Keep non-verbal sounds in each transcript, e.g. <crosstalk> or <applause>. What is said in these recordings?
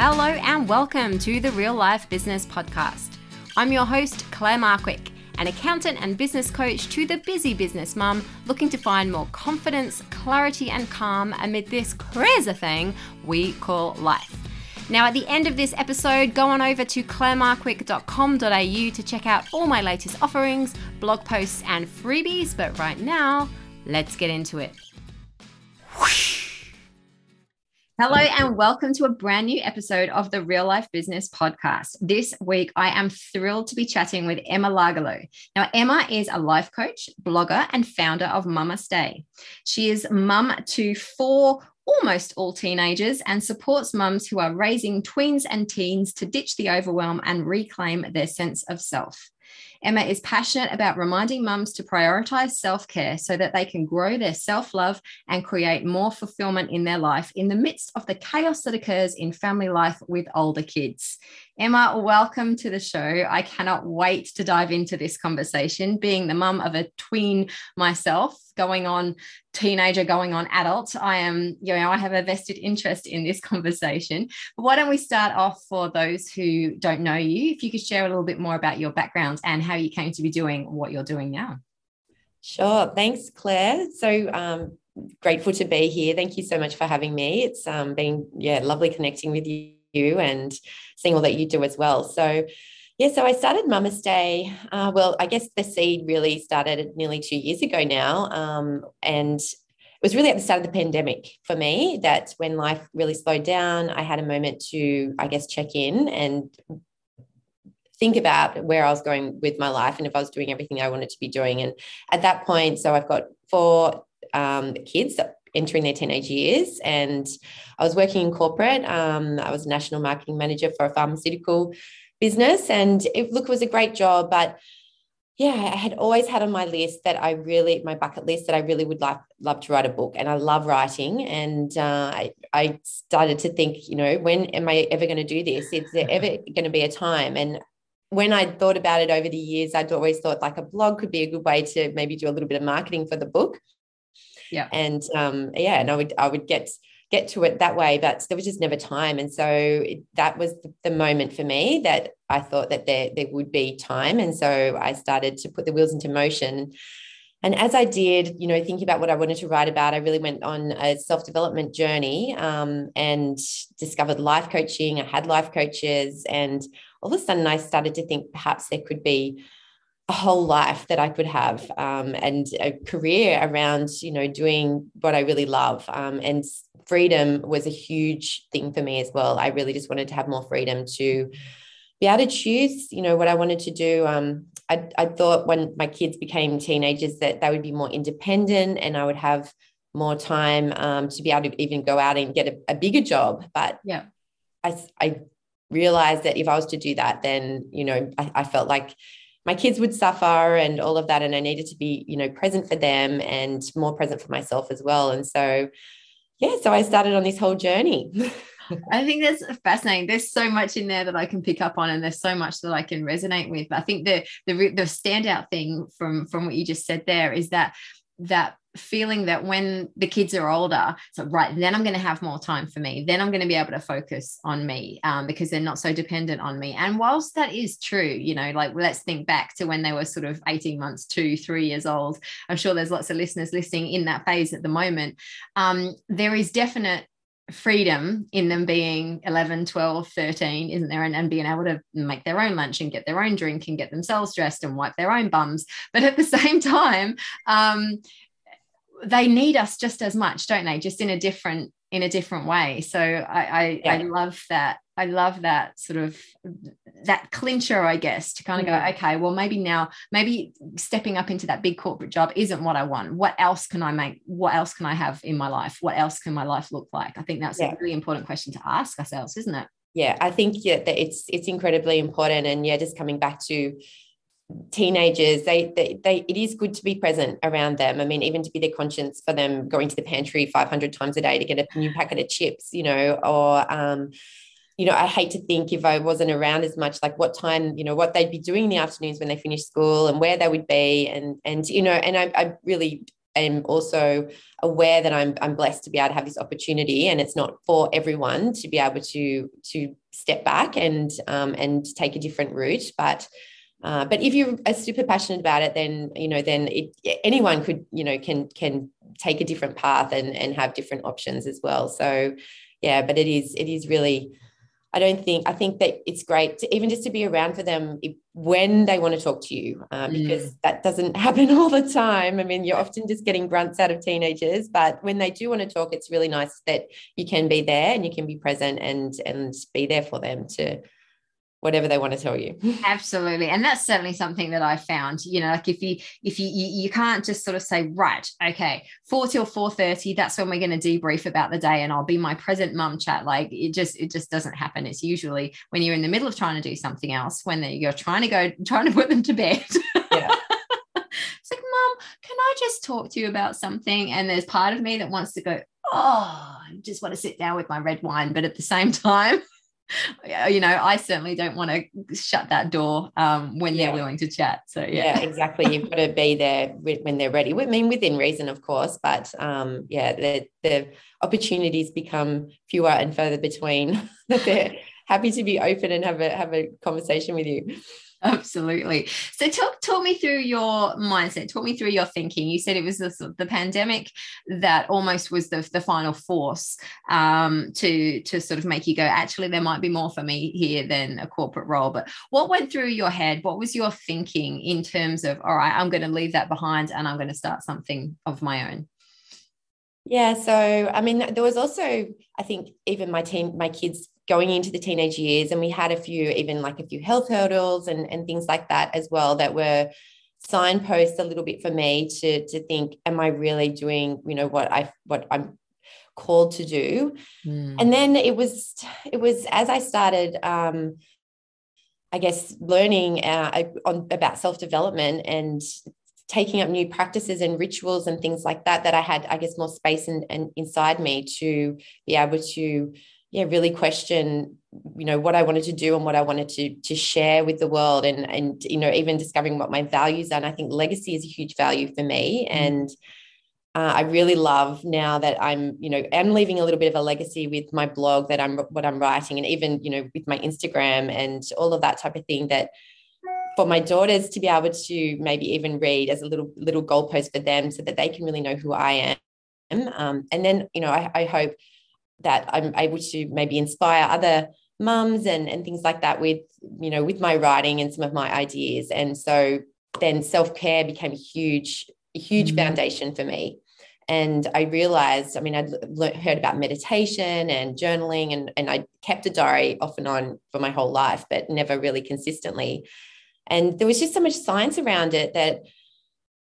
Hello, and welcome to the Real Life Business Podcast. I'm your host, Claire Markwick, an accountant and business coach to the busy business mum looking to find more confidence, clarity, and calm amid this crazy thing we call life. Now, at the end of this episode, go on over to clairemarkwick.com.au to check out all my latest offerings, blog posts, and freebies. But right now, let's get into it. Hello, and welcome to a brand new episode of the Real Life Business Podcast. This week, I am thrilled to be chatting with Emma Largalow. Now, Emma is a life coach, blogger, and founder of Mama Stay. She is mum to four almost all teenagers and supports mums who are raising tweens and teens to ditch the overwhelm and reclaim their sense of self. Emma is passionate about reminding mums to prioritize self care so that they can grow their self love and create more fulfillment in their life in the midst of the chaos that occurs in family life with older kids. Emma, welcome to the show. I cannot wait to dive into this conversation. Being the mum of a tween myself, going on teenager, going on adult, I am, you know, I have a vested interest in this <laughs> conversation. But why don't we start off for those who don't know you? If you could share a little bit more about your background and how you came to be doing what you're doing now. Sure. Thanks, Claire. So, um, grateful to be here. Thank you so much for having me. It's um, been yeah lovely connecting with you you and seeing all that you do as well. So, yeah, so I started Mama Stay. Uh, well, I guess the seed really started nearly two years ago now. Um, and it was really at the start of the pandemic for me that when life really slowed down, I had a moment to, I guess, check in and think about where I was going with my life and if I was doing everything I wanted to be doing. And at that point, so I've got four um, kids entering their teenage years. And I was working in corporate. Um, I was a national marketing manager for a pharmaceutical business. And it, look, it was a great job. But yeah, I had always had on my list that I really, my bucket list, that I really would like, love to write a book. And I love writing. And uh, I, I started to think, you know, when am I ever going to do this? Is there ever <laughs> going to be a time? And when I thought about it over the years, I'd always thought like a blog could be a good way to maybe do a little bit of marketing for the book yeah. And um yeah and i would i would get get to it that way but there was just never time. And so it, that was the moment for me that i thought that there there would be time. And so i started to put the wheels into motion. And as I did, you know, thinking about what I wanted to write about, I really went on a self development journey um, and discovered life coaching. I had life coaches, and all of a sudden, I started to think perhaps there could be a whole life that I could have um, and a career around, you know, doing what I really love. Um, and freedom was a huge thing for me as well. I really just wanted to have more freedom to be able to choose, you know, what I wanted to do. Um, I, I thought when my kids became teenagers that they would be more independent and I would have more time um, to be able to even go out and get a, a bigger job. But yeah, I, I realized that if I was to do that, then, you know, I, I felt like my kids would suffer and all of that and i needed to be you know present for them and more present for myself as well and so yeah so i started on this whole journey <laughs> I think that's fascinating. There's so much in there that I can pick up on, and there's so much that I can resonate with. I think the the the standout thing from from what you just said there is that that feeling that when the kids are older so right then i'm going to have more time for me. Then i'm going to be able to focus on me um, because they're not so dependent on me. And whilst that is true you know like let's think back to when they were sort of 18 months two three years old. I'm sure there's lots of listeners listening in that phase at the moment. Um, there is definite freedom in them being 11 12 13 isn't there? And, and being able to make their own lunch and get their own drink and get themselves dressed and wipe their own bums. But at the <laughs> same time um, they need us just as much, don't they? Just in a different in a different way. So I I, yeah. I love that. I love that sort of that clincher, I guess, to kind of mm-hmm. go, okay, well, maybe now, maybe stepping up into that big corporate job isn't what I want. What else can I make? What else can I have in my life? What else can my life look like? I think that's yeah. a really important question to ask ourselves, isn't it? Yeah, I think yeah, that it's it's incredibly important. And yeah, just coming back to teenagers they, they they it is good to be present around them i mean even to be their conscience for them going to the pantry 500 times a day to get a new packet of chips you know or um you know i hate to think if i wasn't around as much like what time you know what they'd be doing in the afternoons when they finish school and where they would be and and you know and i, I really am also aware that I'm I'm blessed to be able to have this opportunity, and it's not for everyone to be able to to step back and um, and take a different route, but. Uh, but if you're super passionate about it, then you know, then it, anyone could, you know, can can take a different path and and have different options as well. So, yeah, but it is it is really I don't think I think that it's great to even just to be around for them when they want to talk to you uh, because mm. that doesn't <laughs> happen all the time. I mean, you're often just getting grunts out of teenagers, but when they do want to talk, it's really nice that you can be there and you can be present and and be there for them to whatever they want to tell you. <laughs> Absolutely and that's certainly something that i found you know like if you if you you, you can't just sort of say right okay 4 till 4.30 that's when we're going to debrief about the day and i'll be my present mum chat like it just it just doesn't happen. It's usually when you're in the middle of trying to do something else when you're trying to go trying to put them to bed. <laughs> Yeah. It's like mom can i just talk to you about something? And there's part of me that wants to go oh i just want to sit down with my red wine but at the same <laughs> time <laughs> you know, I certainly don't want to shut that door um, when yeah. they're willing to chat. So yeah. yeah, exactly. You've got to be there when they're ready. I mean, within reason, of course, but um, yeah, the the opportunities become fewer and further between. <laughs> that they're happy to be open and have a have a conversation with you. <laughs> Absolutely. So talk talk me through your mindset. Talk me through your thinking. You said it was the, the pandemic that almost was the, the final force um, to to sort of make you go. Actually, there might be more for me here than a corporate role. But what went through your head? What was your thinking in terms of all right? I'm going to leave that behind and I'm going to start something of my own. Yeah. So I mean, there was also I think even my team, my kids going into the teenage years and we had a few even like a few health hurdles and, and things like that as well that were signposts a little bit for me to to think am i really doing you know what i what i'm called to do mm. and then it was it was as i started um i guess learning uh, on about self development and taking up new practices and rituals and things like that that i had i guess more space and in, in, inside me to be able to yeah really question you know what i wanted to do and what i wanted to to share with the world and and you know even discovering what my values are. And i think legacy is a huge value for me. Mm. and uh, i really love now that i'm you know i'm leaving a little bit of a legacy with my blog that i'm what i'm writing and even you know with my instagram and all of that type of thing that for my daughters to be able to maybe even read as a little little goalpost for them so that they can really know who i am. Um, and then you know I, I hope that I'm able to maybe inspire other mums and, and things like that with, you know, with my writing and some of my ideas. And so then self-care became a huge, a huge mm-hmm. foundation for me. And I realized, I mean, I'd learned, heard about meditation and journaling, and, and I kept a diary off and on for my whole life, but never really consistently. And there was just so much science around it that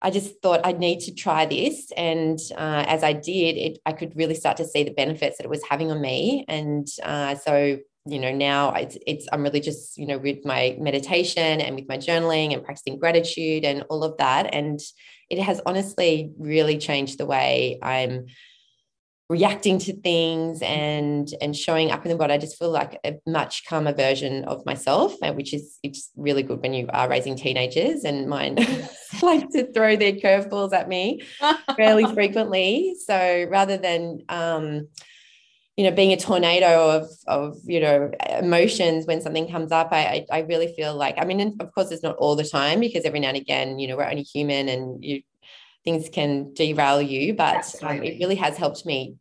I just thought I'd need to try this. And uh, as I did, it, I could really start to see the benefits that it was having on me. And uh, so, you know, now it's, it's, I'm really just, you know, with my meditation and with my journaling and practicing gratitude and all of that. And it has honestly really changed the way I'm reacting to things and and showing up in the world. I just feel like a much calmer version of myself which is it's really good when you are raising teenagers and mine <laughs> like to throw their curveballs at me <laughs> fairly frequently. So rather than um you know being a tornado of of you know emotions when something comes up i i, I really feel like i mean of course it's not all the time because every now and again you know we're only human and you things can derail you but um, it really has helped me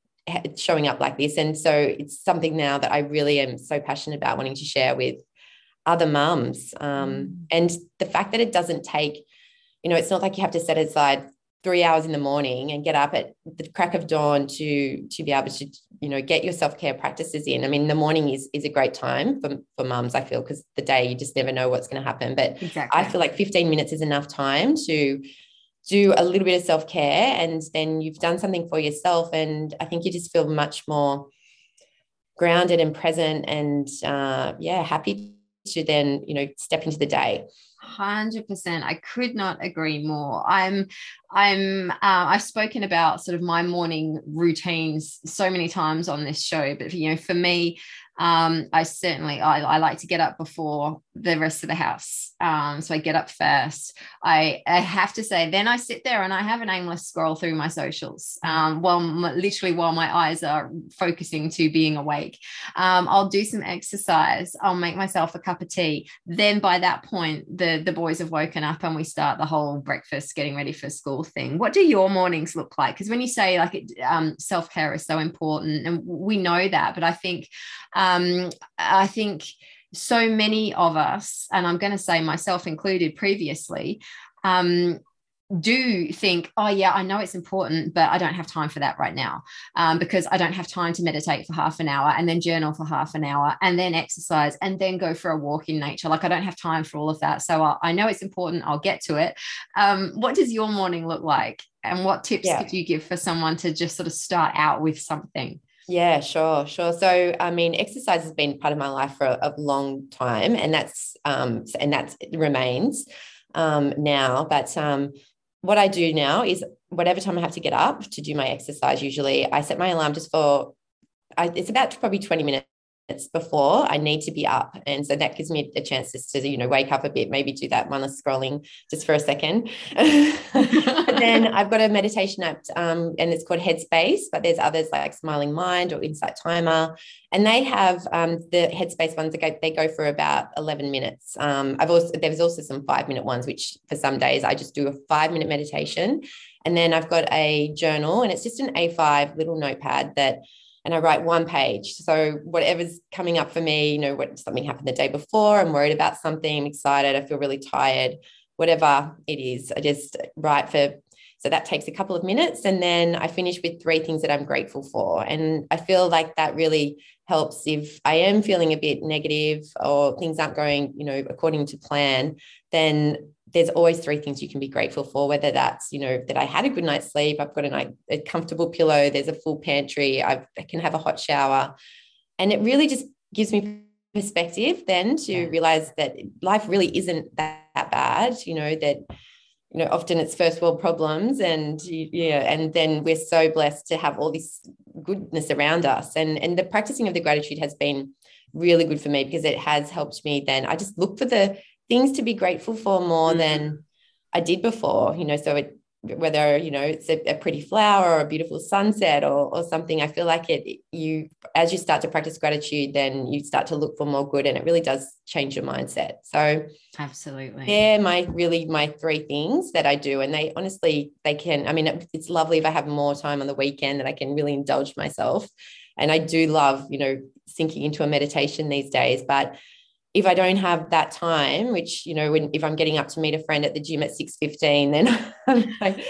showing up like this. And so it's something now that I really am so passionate about wanting to share with other mums. Um, mm. And the fact that it doesn't take, you know, it's not like you have to set aside three hours in the morning and get up at the crack of dawn to to be able to you know get your self-care practices in i mean the morning is is a great time for, for mums i feel because the day you just never know what's going to happen but exactly. i feel like 15 minutes is enough time to do a little bit of self care and then you've done something for yourself. And I think you just feel much more grounded and present and uh, yeah, happy to then, you know, step into the day. 100% i could not agree more i'm i'm uh, i've spoken about sort of my morning routines so many times on this show but you know for me um, I certainly I, I, like to get up before the rest of the house. Um, so I get up first. I, I have to say, then I sit there and I have an aimless scroll through my socials um, while literally while my eyes are focusing to being awake. Um, I'll do some exercise. I'll make myself a cup of tea. Then by that point, the the boys have woken up and we start the whole breakfast, getting ready for school thing. What do your mornings look like? Because when you say like um, self care is so important, and we know that, but I think um, I think so many of us, and I'm going to say myself included previously, um, do think, oh, yeah, I know it's important, but I don't have time for that right now um, because I don't have time to meditate for half an hour and then journal for half an hour and then exercise and then go for a walk in nature. Like, I don't have time for all of that. So I, I know it's important. I'll get to it. Um, what does your morning look like? And what tips yeah. could you give for someone to just sort of start out with something? Yeah, sure, sure. So, I mean, exercise has been part of my life for a, a long time, and that's um, and that remains um, now. But um, what I do now is whatever time I have to get up to do my exercise. Usually, I set my alarm just for. I, it's about probably twenty minutes before I need to be up. And so that gives me a chance just to, you know, wake up a bit, maybe do that mindless scrolling just for a second. <laughs> then I've got a meditation app um, and it's called Headspace, but there's others like Smiling Mind or Insight Timer. And they have um, the Headspace ones that go, they go for about 11 minutes. Um, I've also, there's also some five minute ones, which for some days I just do a five minute meditation. And then I've got a journal and it's just an A5 little notepad that and I write one page. So whatever's coming up for me, you know, what something happened the day before, I'm worried about something, I'm excited, I feel really tired, whatever it is, I just write for. So that takes a couple of minutes, and then I finish with three things that I'm grateful for. And I feel like that really helps if I am feeling a bit negative or things aren't going, you know, according to plan. Then there's always three things you can be grateful for, whether that's, you know, that I had a good night's sleep, I've got a, a comfortable pillow, there's a full pantry, I've, I can have a hot shower. And it really just gives me perspective then to yeah. realize that life really isn't that, that bad, you know, that, you know, often it's first world problems and yeah, and then we're so blessed to have all this goodness around us. And, and the practicing of the gratitude has been really good for me because it has helped me then I just look for the things to be grateful for more mm-hmm. than I did before, you know, so it, whether, you know, it's a, a, pretty flower or a beautiful sunset or, or something, I feel like it, you, as you start to practice gratitude, then you start to look for more good and it really does change your mindset. So absolutely. Yeah. My really, my three things that I do. And they honestly, they can, I mean, it's lovely if I have more time on the weekend that I can really indulge myself. And I do love, you know, sinking into a meditation these days, but if I don't have that time, which you know, when if I'm getting up to meet a friend at the gym at six fifteen, then <laughs> I'm, like,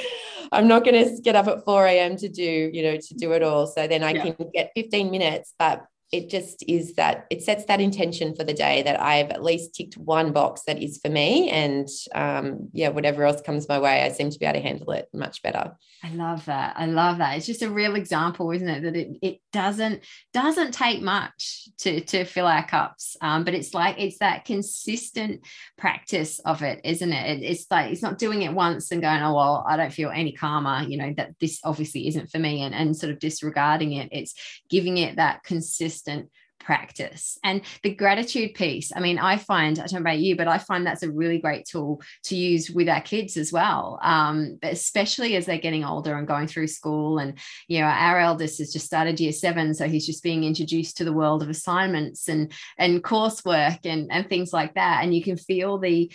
I'm not going to get up at four a.m. to do you know to do it all. So then I yeah. can get fifteen minutes, but it just is that it sets that intention for the day that I've at least ticked one box that is for me. And um, yeah, whatever else comes my way, I seem to be able to handle it much better. I love that. I love that. It's just a real example, isn't it? That it, it doesn't doesn't take much to to fill our cups. Um, but it's like it's that consistent practice of it, isn't it? it? It's like it's not doing it once and going, oh well, I don't feel any calmer. You know that this obviously isn't for me, and and sort of disregarding it. It's giving it that consistent practice. And the gratitude piece i mean i find i don't know about you but i find that's a really great tool to use with our kids as well. Um, especially as they're getting older and going through school and you know our eldest has just started year seven so he's just being introduced to the world of assignments and and coursework and and things like that. And you can feel the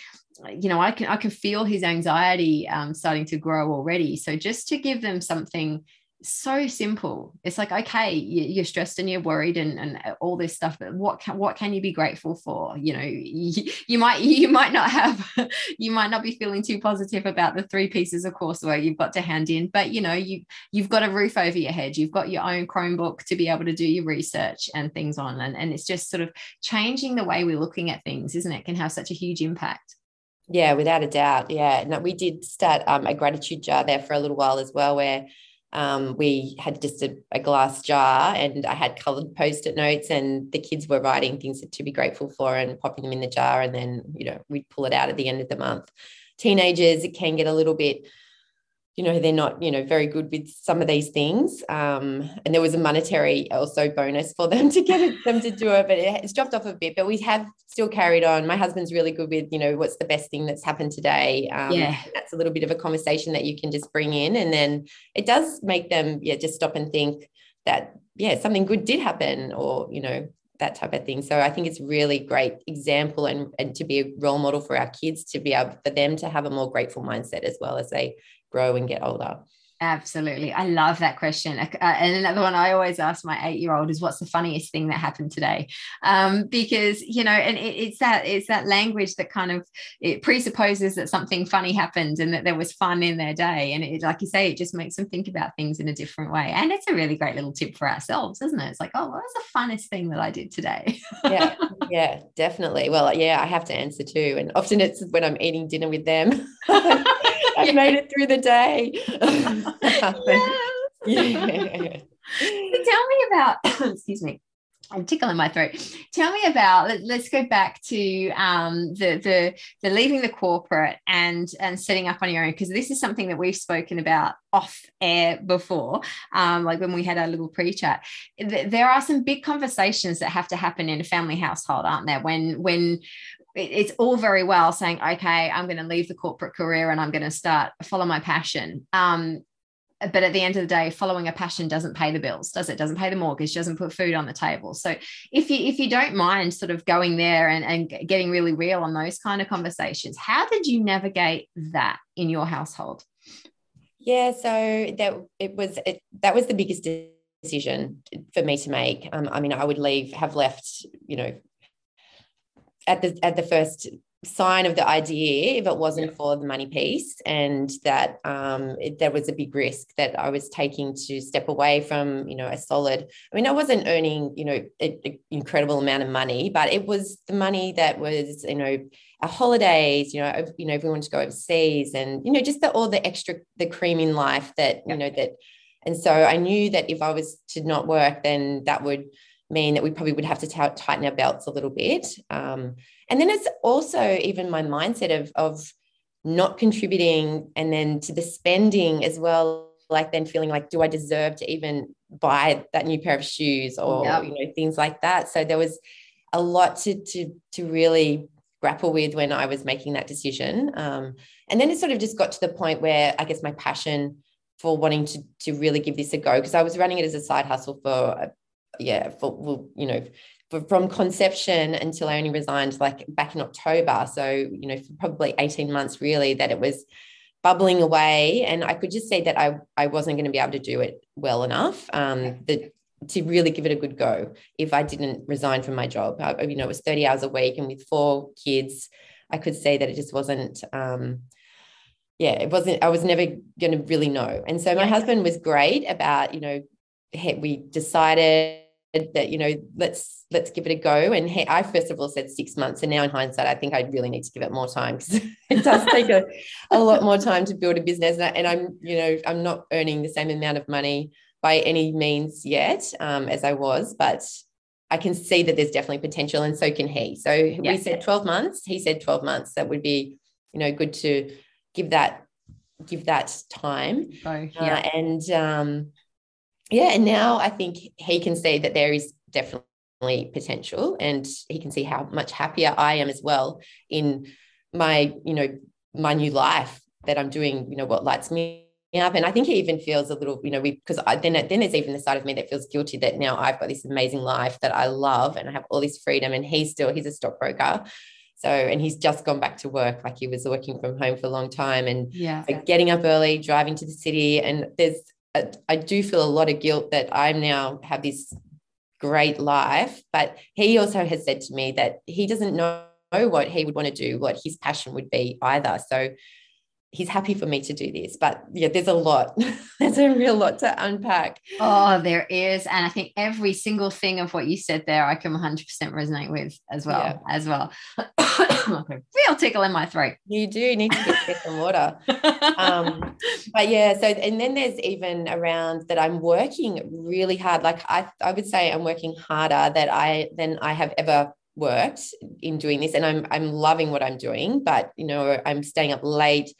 you know i can i can feel his anxiety um, starting to grow already. So just to give them something so simple. It's like okay you're stressed and you're worried and, and all this stuff but what can what can you be grateful for? You know you, <laughs> you might <laughs> you might not have <laughs> you might not be feeling too positive about the three pieces of courseware you've got to hand in but you know you you've got a roof over your head. You've got your own chromebook to be able to do your research and things on and, and it's just sort of changing the way we're looking at things isn't it? Can have such a huge impact. Yeah without a doubt. Yeah no, we did start um, a gratitude jar there for a little while as well where um, we had just a, a, glass jar and I had colored post-it notes and the kids were writing things to be grateful for and popping them in the jar and then you know we'd pull it out at the end of the month. Teenagers it can get a little bit you know they're not you know very good with some of these things. Um, and there was a monetary also bonus for <laughs> them to get it, them to do it but it's dropped off a bit but we have still carried on. My husband's really good with you know what's the best thing that's happened today. Um, yeah. that's a little bit of a conversation that you can just bring in and then it does make them yeah just stop and think that yeah something good did happen or you know that type of thing. So I think it's really great example and, and to be a role model for our kids to be able for them to have a more grateful mindset as well as they grow and get older. Absolutely. I love that question. Uh, and another one I always ask my eight year old is what's the funniest thing that happened today? Um, because, you know, and it, it's that, it's that language that kind of, it presupposes that something funny happened and that there was fun in their day. And it, like you say, it just makes them think about things in a different way. And it's a really great little tip for ourselves, isn't it? It's like, oh, what was the funnest thing that I did today? yeah. <laughs> Yeah, definitely. Well, yeah, I have to answer too. And often it's when I'm eating dinner with them. <laughs> <laughs> I've made it through the day. <laughs> yeah. tell me about, <coughs> excuse me. I'm tickling my throat. Tell me about. Let, us go back to um, the the the leaving the corporate and and setting up on your own because this is something that we've spoken about off air before, um, like when we had our little pre chat. There are some big conversations that have to happen in a family household, aren't there? When when it's all very well saying, okay, I'm going to leave the corporate career and I'm going to start follow my passion. Um, but at the end of the day, following a passion doesn't pay the bills, does it? Doesn't pay the mortgage, doesn't put food on the table. So if you if you don't mind sort of going there and, and getting really real on those kind of conversations, how did you navigate that in your household? Yeah, so that it was it, that was the biggest decision for me to make. Um, I mean, I would leave, have left, you know, at the at the first sign of the idea if it wasn't yeah. for the money piece and that um, it, there was a big risk that I was taking to step away from you know a solid I mean I wasn't earning you know an incredible amount of money but it was the money that was you know our holidays you know you know if we wanted to go overseas and you know just the, all the extra the cream in life that yeah. you know that and so I knew that if I was to not work then that would mean that we probably would have to t- tighten our belts a little bit. Um, and then it's also even my mindset of, of not contributing and then to the spending as well, like then feeling like, do I deserve to even buy that new pair of shoes or, yep. you know, things like that. So there was a lot to, to, to really grapple with when I was making that decision. Um, and then it sort of just got to the point where I guess my passion for wanting to, to really give this a go, because I was running it as a side hustle for yeah, for you know, for, from conception until I only resigned like back in October. So, you know, for probably 18 months really that it was bubbling away. And I could just see that I, I wasn't going to be able to do it well enough. Um, that to really give it a good go if I didn't resign from my job. I, you know, it was 30 hours a week and with four kids, I could say that it just wasn't um, yeah, it wasn't, I was never going to really know. And so my yeah. husband was great about, you know, we decided that you know let's let's give it a go. And he, i first of all said six months. And now in hindsight i think i really need to give it more time because <laughs> it does take a, a lot more time to build a business. And i'm you know i'm not earning the same amount of money by any means yet um, as i was but i can see that there's definitely potential and so can he. So yeah. we said 12 months. He said 12 months. That would be you know good to give that give that time. Oh, yeah. Uh, and um yeah, and now I think he can see that there is definitely potential and he can see how much happier I am as well in my, you know, my new life that I'm doing, you know, what lights me up. And I think he even feels a little, you know, we because then then there's even the side of me that feels guilty that now I've got this amazing life that I love and I have all this freedom. And he's still he's a stockbroker. So, and he's just gone back to work, like he was working from home for a long time and yeah. getting up early, driving to the city. And there's I, do feel a lot of guilt that I now have this great life. But he also has said to me that he doesn't know what he would want to do, what his passion would be either. So he's happy for me to do this. But yeah, there's a lot. <laughs> there's a real lot to unpack. Oh, there is. And I think every single thing of what you said there, I can 100% resonate with as well, yeah. as well. <coughs> real tickle in my throat. You do need to get some water. um, <laughs> but yeah, so, and then there's even around that I'm working really hard. Like I, I would say I'm working harder that I, than I have ever worked in doing this and I'm I'm loving what I'm doing but you know I'm staying up late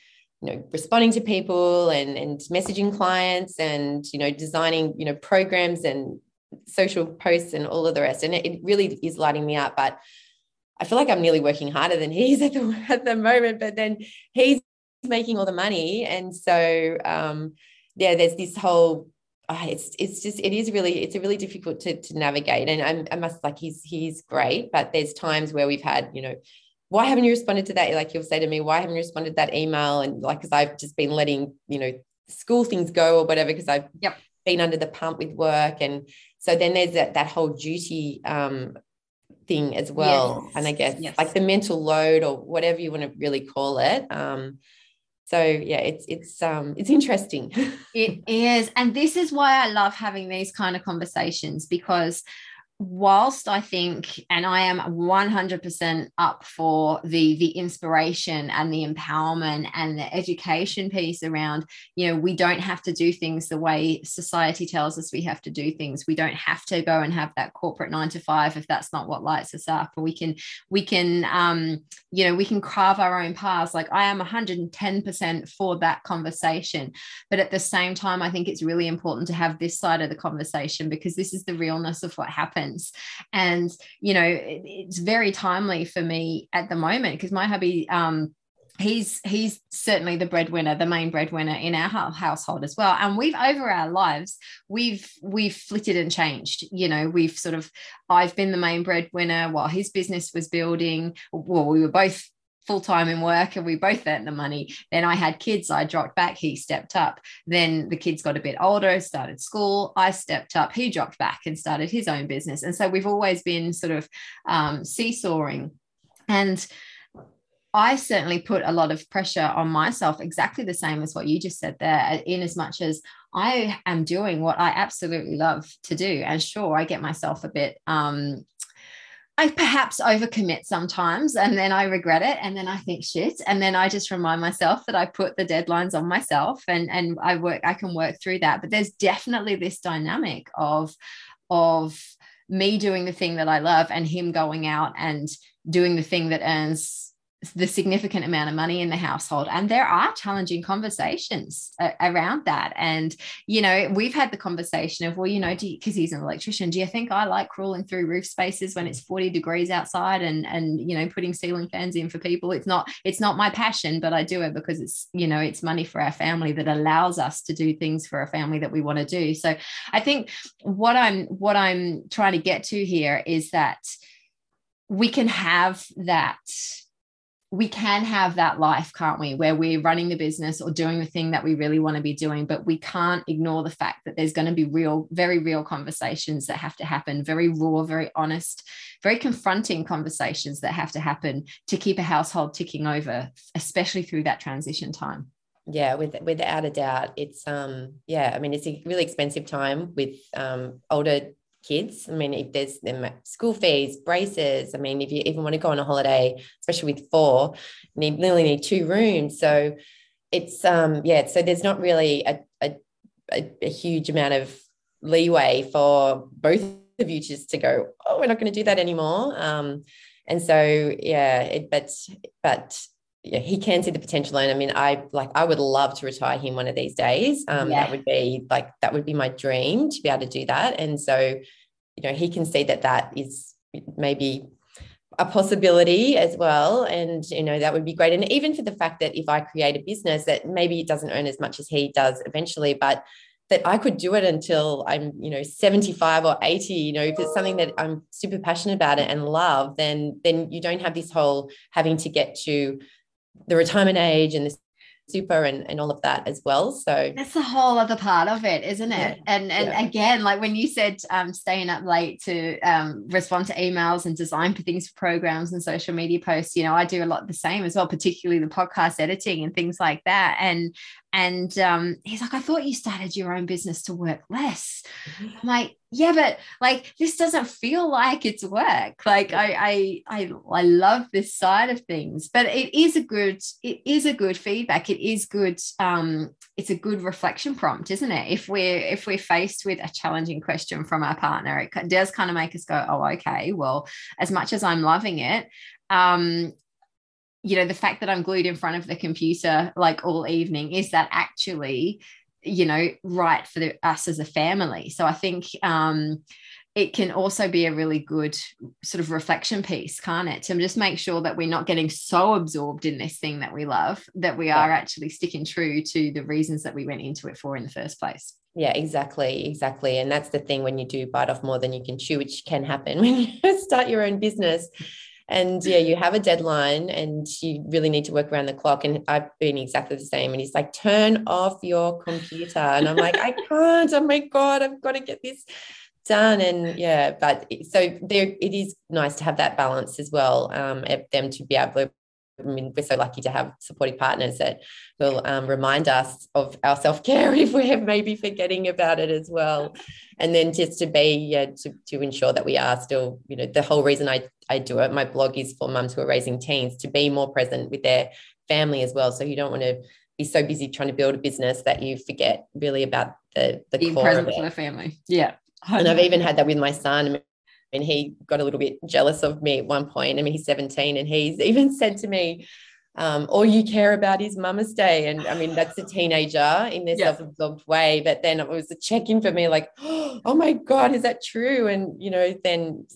you know responding to people and and messaging clients and you know designing you know programs and social posts and all of the rest. And it, it really is lighting me up but I feel like I'm nearly working harder than <laughs> he's at the at the moment but then he's making all the money. And so um yeah there's this whole uh, it's it's just it is really it's a really difficult to, to navigate. And I'm, I must like he's he's great but there's times where we've had you know why haven't you responded to that? Like you'll say to me, why haven't you responded to that email? And like, cause I've just been letting, you know, school things go or whatever, because I've yep. been under the pump with work. And so then there's that, that whole duty um, thing as well. Yes. And I guess yes. like the mental load or whatever you want to really call it. Um, so yeah it's it's um it's interesting <laughs> it is and this is why i love having these kind of conversations because whilst I think, and I am 100% up for the the inspiration and the empowerment and the education piece around, you know, we don't have to do things the way society tells us we have to do things. We don't have to go and have that corporate nine to five if that's not what lights us up. We can, we can, um, you know, we can carve our own paths. Like I am 110% for that conversation, but at the same time, I think it's really important to have this side of the conversation because this is the realness of what happened and you know it, it's very timely for me at the moment because my hubby um he's he's certainly the breadwinner the main breadwinner in our household as well. And we've over our lives we've we've flitted and changed. You know we've sort of i've been the main breadwinner while his business was building. Well we were both full time in work and we both earned the money. Then I had kids, I dropped back, he stepped up. Then the kids got a bit older, started school, I stepped up, he dropped back and started his own business. And so we've always been sort of um, seesawing. And I certainly put a lot of pressure on myself, exactly the same as what you just said there, in as much as I am doing what I absolutely love to do. And sure, I get myself a bit um, I perhaps overcommit sometimes and then I regret it and then I think shit and then I just remind myself that I put the deadlines on myself and and I work I can work through that. But there's definitely this dynamic of of me doing the thing that I love and him going out and doing the thing that earns the significant amount of money in the household. And there are challenging conversations uh, around that. And you know we've had the conversation of well you know because he's an electrician do you think i like crawling through roof spaces when it's 40 degrees outside and and you know putting ceiling fans in for people? It's not it's not my passion but i do it because it's you know it's money for our family that allows us to do things for a family that we want to do. So i think what i'm what i'm trying to get to here is that we can have that we can have that life, can't we, where we're running the business or doing the thing that we really want to be doing, but we can't ignore the fact that there's going to be real, very real conversations that have to happen, very raw, very honest, very confronting conversations that have to happen to keep a household ticking over, especially through that transition time. Yeah, with, without a doubt, it's um yeah. I mean, it's a really expensive time with um older kids. I mean, if there's school fees, braces. I mean, if you even want to go on a holiday, especially with four, you need nearly need two rooms. So it's um yeah. So there's not really a a, a, a huge amount of leeway for both of you just to go. Oh, we're not going to do that anymore. Um, and so yeah, it, but but yeah, he can see the potential. And I mean, I like I would love to retire him one of these days. Um, yeah. that would be like that would be my dream to be able to do that. And so, you know, he can see that that is maybe a possibility as well. And you know, that would be great. And even for the fact that if I create a business that maybe it doesn't earn as much as he does eventually, but that I could do it until I'm, you know, 75 or 80, you know, if it's something that I'm super passionate about it and love, then then you don't have this whole having to get to the retirement age and the super and, and all of that as well so that's the whole other part of it isn't it yeah. and and yeah. again like when you said um, staying up late to um, respond to emails and design for things for programs and social media posts you know i do a lot the same as well particularly the podcast editing and things like that and and um, he's like, I thought you started your own business to work less. Mm-hmm. I'm like, yeah, but like this doesn't feel like it's work. Like I, I, I, I love this side of things, but it is a good, it is a good feedback. It is good. Um, it's a good reflection prompt, isn't it? If we're if we're faced with a challenging question from our partner, it does kind of make us go, oh, okay, well, as much as I'm loving it, um, you know the fact that i'm glued in front of the computer like all evening is that actually you know right for the, us as a family so i think um it can also be a really good sort of reflection piece, can't it? To just make sure that we're not getting so absorbed in this thing that we love that we are actually sticking true to the reasons that we went into it for in the first place. Yeah, exactly. Exactly. And that's the thing when you do bite off more than you can chew, which can happen <laughs> when you start your own business. And yeah, you have a deadline and you really need to work around the clock. And I've been exactly the same. And he's like, turn off your computer. And I'm like, I <laughs> can't. Oh my God, I've got to get this done and yeah but so there it is nice to have that balance as well um them to be able to I mean, we're so lucky to have supportive partners that will um, remind us of our self care <laughs> if we're maybe forgetting about it as well. And then just to be, yeah, to, to ensure that we are still, you know, the whole reason I, I do it, my blog is for mums who are raising teens to be more present with their family as well. So you don't want to be so busy trying to build a business that you forget really about the, the Being present for the family. Yeah and I've even had that with my son. And he got a little bit jealous of me at one point. I mean, he's 17 and he's <laughs> even said to me, um, all you care about is Mama Stay. And I mean, that's a teenager in their yeah. self-absorbed way. But then it was a check-in for me, like, <gasps> oh my God, is that true? And, you know, then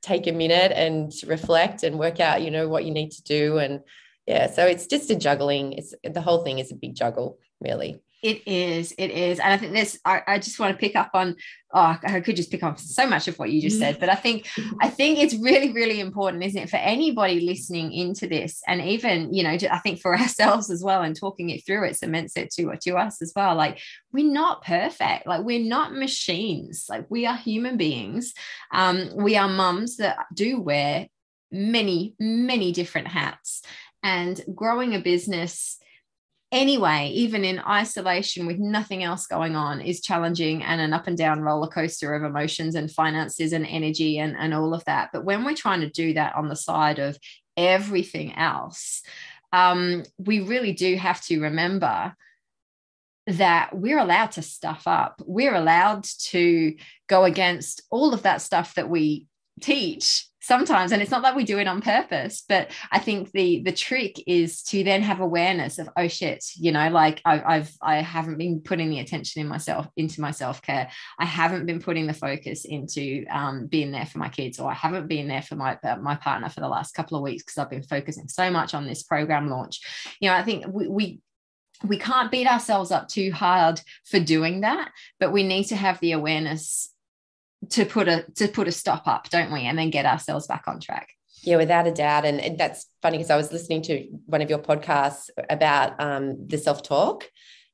take a minute and reflect and work out, you know, what you need to do. And yeah, so it's just a juggling. It's the whole thing is a big juggle, really. It is, it is. And I think this, I, I, just want to pick up on, oh, I could just pick up so much of what you just said, but I think, I think it's really, really important, isn't it, for anybody listening into this and even, you know, I think for <laughs> ourselves as well and talking it through, it cements it to, to us as well. Like we're not perfect. Like we're not machines. Like we are human beings. Um, we are mums that do wear many, many different hats and growing a business anyway, even in isolation with nothing else going on, is challenging and an up and down roller coaster of emotions and finances and energy and, and all of that. But when we're trying to do that on the side of everything else, um, we really do have to remember that we're allowed to stuff up. We're allowed to go against all of that stuff that we teach sometimes and it's not that we do it on purpose but i think the the trick is to then have awareness of oh shit you know like I, i've i haven't been putting the attention in myself into my self-care. I haven't been putting the focus into um, being there for my kids or i haven't been there for my uh, my partner for the last couple of weeks because i've been focusing so much on this program launch. You know i think we, we we can't beat ourselves up too hard for doing that but we need to have the awareness to put a to put a stop up don't we? And then get ourselves back on track. Yeah without a doubt. And, and that's funny because i was listening to one of your podcasts about um, the self-talk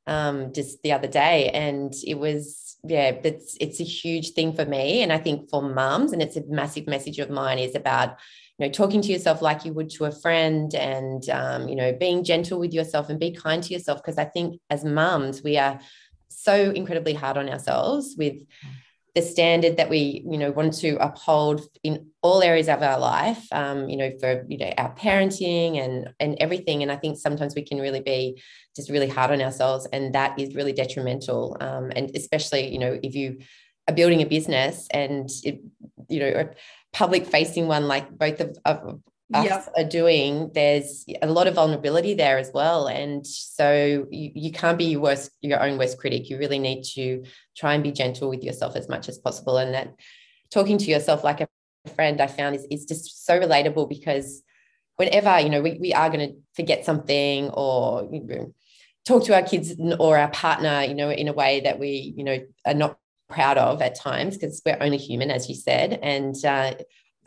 um, just the other day. And it was yeah it's it's a huge thing for me and i think for mums. And it's a massive message of mine is about you know talking to yourself like you would to a friend and um, you know being gentle with yourself and be kind to yourself. Because i think as mums we are so incredibly hard on ourselves with the standard that we you know want to uphold in all areas of our life um, you know for you know our parenting and and everything. And i think sometimes we can really be just really hard on ourselves and that is really detrimental. Um, and especially you know if you are building a business and it, you know a public facing one like both of, of us yep. are doing, there's a lot of vulnerability there as well. And so you, you can't be your worst, your own worst critic. You really need to try and be gentle with yourself as much as possible. And that talking to yourself like a friend I found is, is just so relatable because whenever, you know, we, we are going to forget something or you know, talk to our kids or our partner, you know, in a way that we, you know, are not proud of at times because we're only human, as you said. And uh,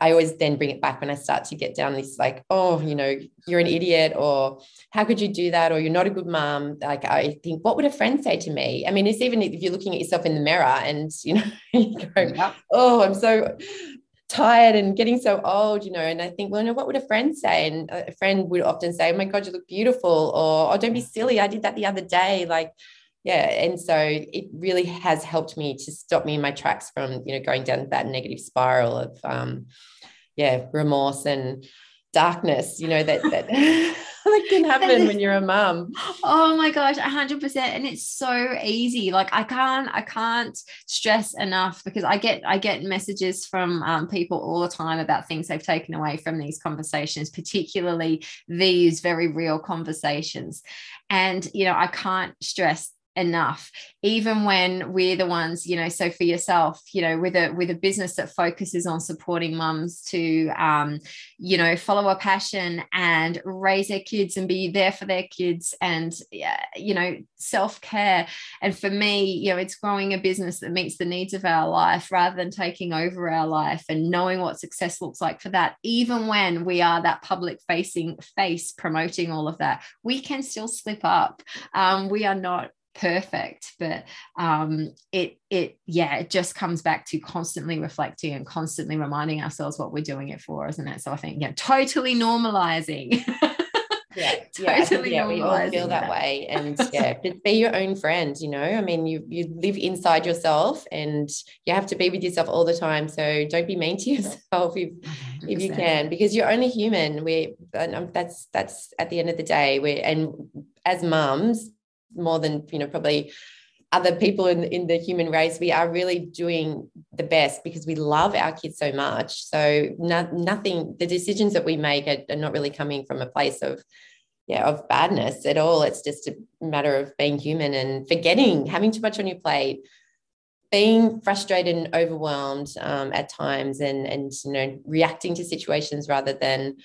I always then bring it back when I start to get down this like, oh, you know, you're an idiot, or how could you do that, or you're not a good mom. Like I think, what would a friend say to me? I mean, it's even if you're looking at yourself in the mirror and <laughs> you know, you go, oh, I'm so tired and getting so old, you know. And I think, well, you know, what would a friend say? And a friend would often say, oh my God, you look beautiful, or oh, don't be silly. I did that the other day. Like, yeah and so it really has helped me to stop me in my tracks from you know going down that negative spiral of um yeah remorse and darkness you know that that <laughs> that can happen when you're a mom. Oh my gosh, 100%. And it's so easy. Like I can't, I can't stress enough because I get, I get messages from um, people all the time about things they've taken away from these conversations, particularly these very real conversations. And, you know, I can't stress enough. Even when we're the ones you know so for yourself you know with a with a business that focuses on supporting mums to um you know follow a passion and raise their kids and be there for their kids and yeah, you know self-care. And for me you know it's growing a business that meets the needs of our life rather than taking over our life and knowing what success looks like for that. Even when we are that public facing face promoting all of that we can still slip up. Um, we are not perfect but um it it yeah it just comes back to constantly reflecting and constantly reminding ourselves what we're doing it for isn't it? So i think yeah totally normalizing. <laughs> Yeah, totally yeah, we all feel that, that, way and <laughs> yeah just be your own friend you know? I mean you you live inside yourself and you have to be with yourself all the time so don't be mean to <laughs> yourself if 100%. if you can because you're only human. We that's that's at the end of the day we and as mums more than you know probably other people in, in the human race we are really doing the best because we love our kids so much. So no, nothing the decisions that we make are, are, not really coming from a place of yeah of badness at all. It's just a matter of being human and forgetting having too much on your plate being frustrated and overwhelmed um, at times and and you know reacting to situations rather than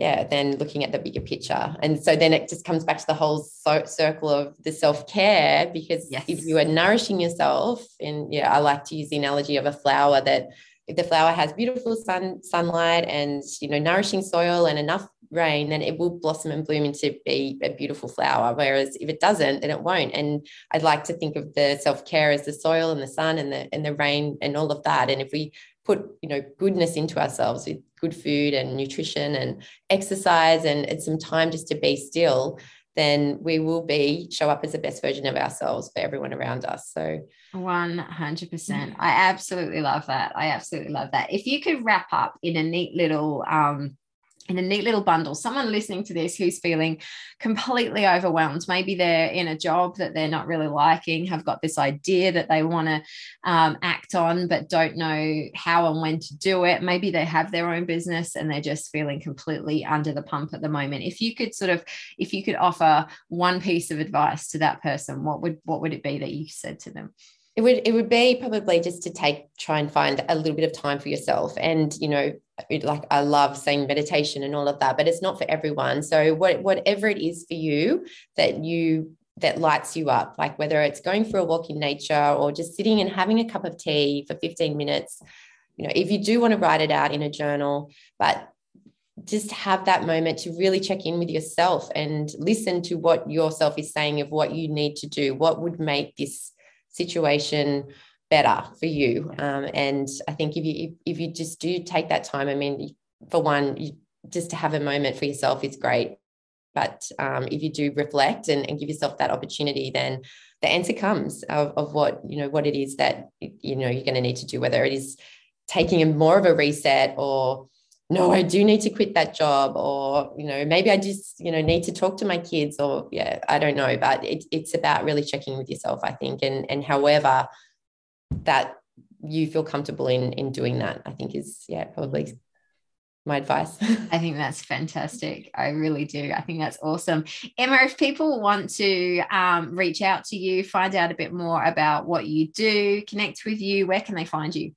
yeah, then looking at the bigger picture. And so then it just comes back to the whole so- circle of the self care because yes. if you are nourishing yourself, and yeah, I like to use the analogy of a flower that if the flower has beautiful sun sunlight and you know nourishing soil and enough rain, then it will blossom and bloom into be a beautiful flower. Whereas if it doesn't, then it won't. And I'd like to think of the self care as the soil and the sun and the and the rain and all of that. And if we put you know goodness into ourselves with good food and nutrition and exercise and, and some time just to be still then we will be show up as the best version of ourselves for everyone around us. So 100% i absolutely love that. I absolutely love that. If you could wrap up in a neat little um in a neat little bundle. Someone listening to this who's feeling completely overwhelmed. Maybe they're in a job that they're not really liking, have got this idea that they want to um, act on, but don't know how and when to do it. Maybe they have their own business and they're just feeling completely under the pump at the moment. If you could sort of, if you could offer one piece of advice to that person, what would what would it be that you said to them? It would it would be probably just to take try and find a little bit of time for yourself and you know like I love saying meditation and all of that but it's not for everyone. So what, whatever it is for you that you that lights you up like whether it's going for a walk in nature or just sitting and having a cup of tea for 15 minutes you know if you do want to write it out in a journal but just have that moment to really check in with yourself and listen to what yourself is saying of what you need to do what would make this situation better for you. Um, and I think if you if, if you just do take that time, I mean, for one, you, just to have a moment for yourself is great. But um, if you do reflect and, and give yourself that opportunity, then the answer comes of, of what you know what it is that you know you're going to need to do, whether it is taking a more of a reset or no, I do need to quit that job, or you know, maybe I just you know need to talk to my kids, or yeah, I don't know. But it, it's about really checking with yourself, I think, and and however that you feel comfortable in in doing that, I think is yeah probably my advice. I think that's fantastic. I really do. I think that's awesome. Emma, if people want to um, reach out to you, find out a bit more about what you do, connect with you, where can they find you?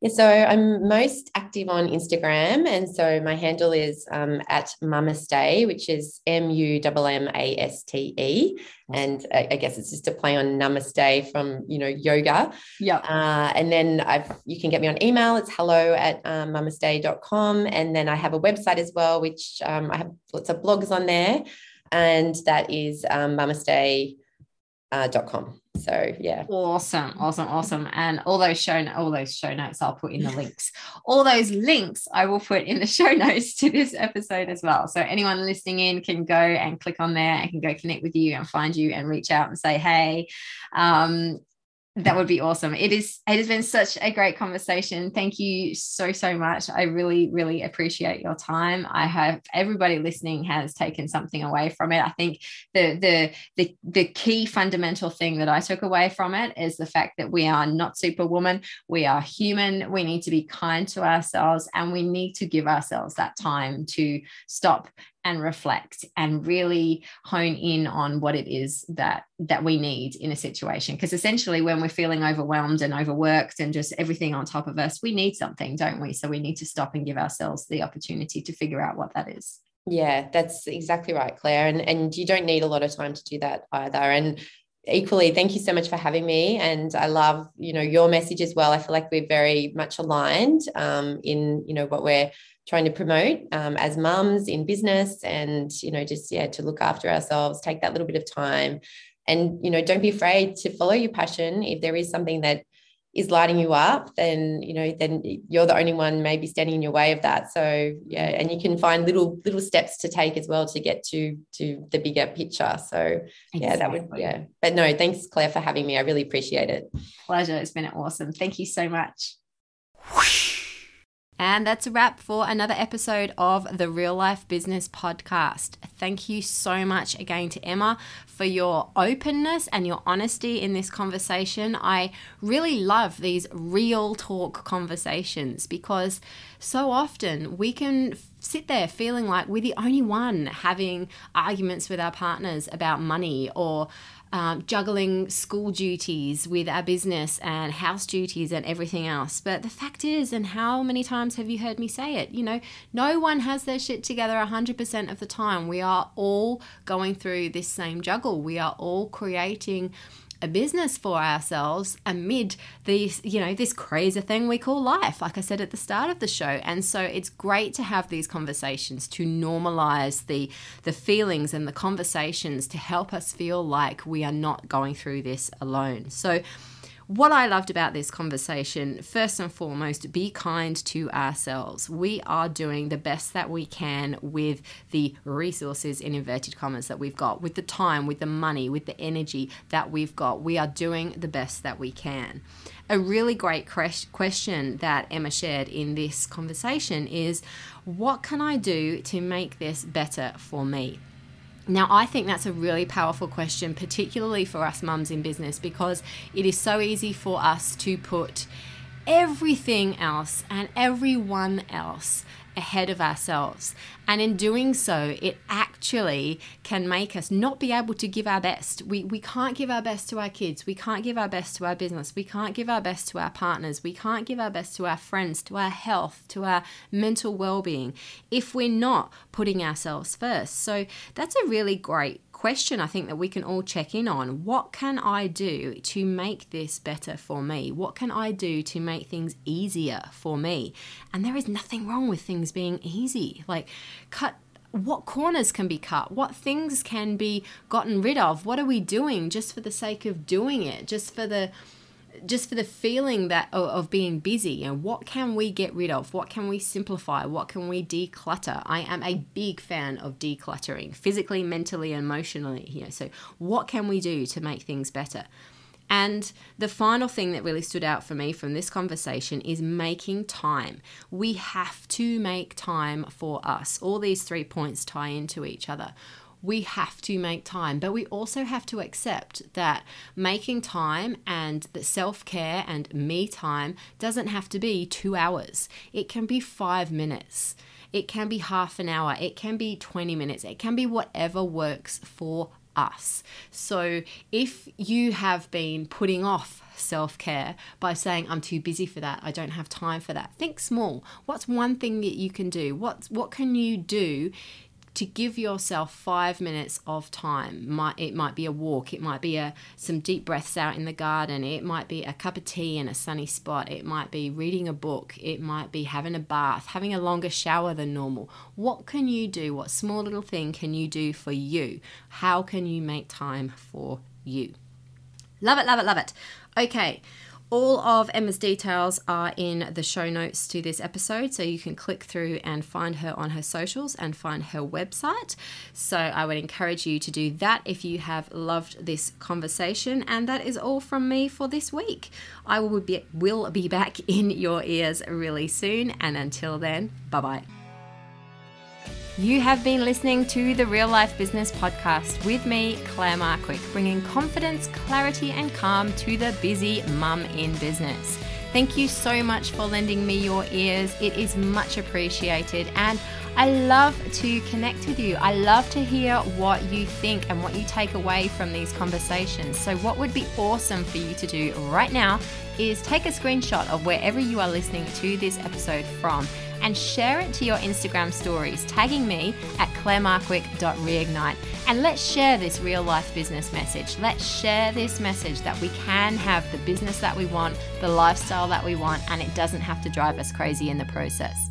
Yeah, so I'm most active on Instagram. And so my handle is um, at Mummaste, which is M U M M A S T E. And I, I, guess it's just a play on Namaste from, you know, yoga. Yeah. Uh, and then I've, you can get me on email. It's hello at um, mummaste.com. And then I have a website as well, which um, I have lots of blogs on there. And that is um, mummaste.com. Uh, .com. So yeah. Awesome, awesome, awesome. And all those show all those show notes I'll put in the links. All those links I will put in the <laughs> show notes to this episode as well. So anyone listening in can go and click on there and can go connect with you and find you and reach out and say, hey, um, that would be awesome. It is it has been such a great conversation. Thank you so so much. I really really appreciate your time. I hope everybody listening has taken something away from it. I think the the the the key fundamental thing that I took away from it is the fact that we are not superwoman. We are human. We need to be kind to ourselves and we need to give ourselves that time to stop and reflect and really hone in on what it is that that we need in a situation. Because essentially when we're feeling overwhelmed and overworked and just everything on top of us we need something don't we? So we need to stop and give ourselves the opportunity to figure out what that is. Yeah that's exactly right claire. And and you don't need a lot of time to do that either. And equally thank you so much for having me. And i love you know your message as well. I feel like we're very much aligned um, in you know what we're trying to promote um, as mums in business and you know just yeah to look after ourselves take that little bit of time. And you know don't be afraid to follow your passion. If there is something that is lighting you up then you know then you're the only one maybe standing in your way of that. So yeah and you can find little little steps to take as well to get to to the bigger picture. So yeah that would yeah. But no thanks claire for having me. I really appreciate it. Pleasure. It's been awesome. Thank you so much and that's a wrap for another episode of the Real Life Business Podcast. Thank you so much again to Emma for your openness and your honesty in this conversation. I really love these real talk conversations because so often we can sit there feeling like we're the only one having arguments with our partners about money or um, juggling school duties with our business and house duties and everything else. But the fact is, and how many times have you heard me say it? You know, no one has their shit together 100% of the time. We are all going through this same juggle. We are all creating a business for ourselves amid these, you know, this crazy thing we call life, like I said at the start of the show. And so it's great to have these conversations to normalize the the feelings and the conversations to help us feel like we are not going through this alone. So what I loved about this conversation, first and foremost, be kind to ourselves. We are doing the best that we can with the resources, in inverted commas, that we've got, with the time, with the money, with the energy that we've got. We are doing the best that we can. A really great question that Emma shared in this conversation is what can I do to make this better for me? Now, I think that's a really powerful question, particularly for us mums in business, because it is so easy for us to put everything else and everyone else ahead of ourselves. And in doing so, it actually can make us not be able to give our best. We, we can't give our best to our kids. We can't give our best to our business. We can't give our best to our partners. We can't give our best to our friends, to our health, to our mental well being if we're not putting ourselves first. So that's a really great question I think that we can all check in on. What can I do to make this better for me? What can I do to make things easier for me? And there is nothing wrong with things being easy. Like, cut what corners can be cut what things can be gotten rid of what are we doing just for the sake of doing it just for the just for the feeling that of, of being busy and what can we get rid of? What can we simplify? What can we declutter? I am a big fan of decluttering physically mentally emotionally you know so what can we do to make things better? And the final thing that really stood out for me from this conversation is making time. We have to make time for us. All these three points tie into each other we have to make time, but we also have to accept that making time and the self care and me time doesn't have to be two hours. It can be five minutes. It can be half an hour. It can be 20 minutes. It can be whatever works for us. So if you have been putting off self care by saying, I'm too busy for that, I don't have time for that, think small. What's one thing that you can do? What, what can you do to give yourself five minutes of time. It might be a walk, it might be a some deep breaths out in the garden, it might be a cup of tea in a sunny spot, it might be reading a book, it might be having a bath, having a longer shower than normal. What can you do? What small little thing can you do for you? How can you make time for you? Love it, love it, love it. Okay All of Emma's details are in the show notes to this episode, so you can click through and find her on her socials and find her website. So I would encourage you to do that if you have loved this conversation. And that is all from me for this week. I will be, will be back in your ears really soon. And until then, bye bye. You have been listening to the Real Life Business Podcast with me, Claire Markwick, bringing confidence, clarity, and calm to the busy mum in business. Thank you so much for lending me your ears. It is much appreciated. And I love to connect with you. I love to hear what you think and what you take away from these conversations. So, what would be awesome for you to do right now is take a screenshot of wherever you are listening to this episode from and share it to your Instagram stories, tagging me at clairemarkwick.reignite. And let's share this real life business message. Let's share this message that we can have the business that we want, the lifestyle that we want, and it doesn't have to drive us crazy in the process.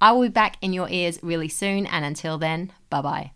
I will be back in your ears really soon, and until then, bye bye.